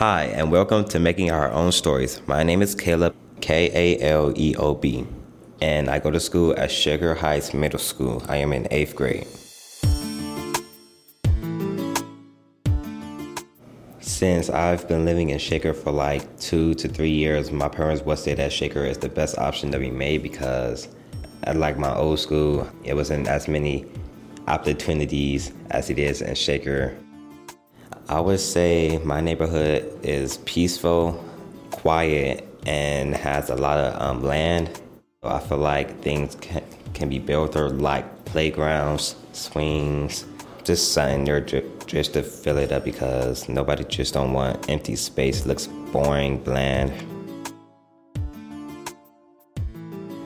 Hi, and welcome to Making Our Own Stories. My name is Kaleob, K A L E O B, and I go to school at Shaker Heights Middle School. I am in eighth grade. Since I've been living in Shaker for like two to three years, my parents would say that Shaker is the best option that we made because at like my old school, it wasn't as many opportunities as it is in Shaker. I would say my neighborhood is peaceful, quiet, and has a lot of um, land. I feel like things can, can be built or like playgrounds, swings, just something there just to fill it up because nobody just don't want empty space. It looks boring, bland.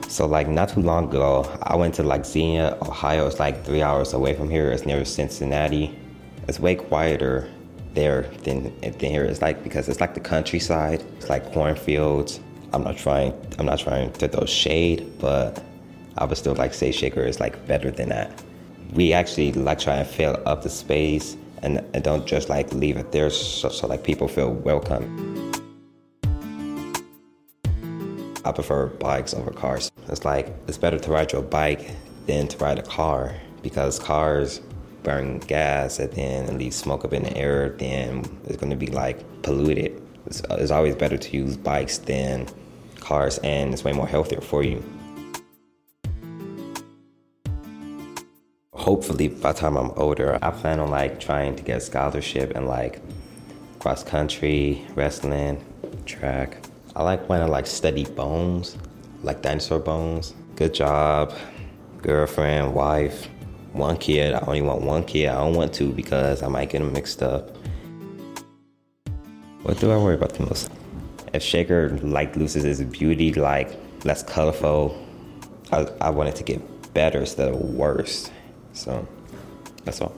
So like not too long ago, I went to like Xenia, Ohio. It's like three hours away from here. It's near Cincinnati. It's way quieter there than, here. It's like because it's like the countryside. It's like cornfields. I'm not trying. I'm not trying to throw shade, but I would still like say Shaker is like better than that. We actually like try and fill up the space and, and don't just like leave it there so, so like people feel welcome. I prefer bikes over cars. It's like it's better to ride your bike than to ride a car because cars burn gas and then leave smoke up in the air, then it's going to be like polluted. It's, it's always better to use bikes than cars, and it's way more healthier for you. Hopefully, by the time I'm older, I plan on like trying to get scholarship and like cross country, wrestling, track. I like when I like study bones, like dinosaur bones. Good job, girlfriend, wife, one kid. I only want one kid. I don't want two because I might get them mixed up. What do I worry about the most? If Shaker like loses his beauty, like less colorful, I, I want it to get better instead of worse. So that's all.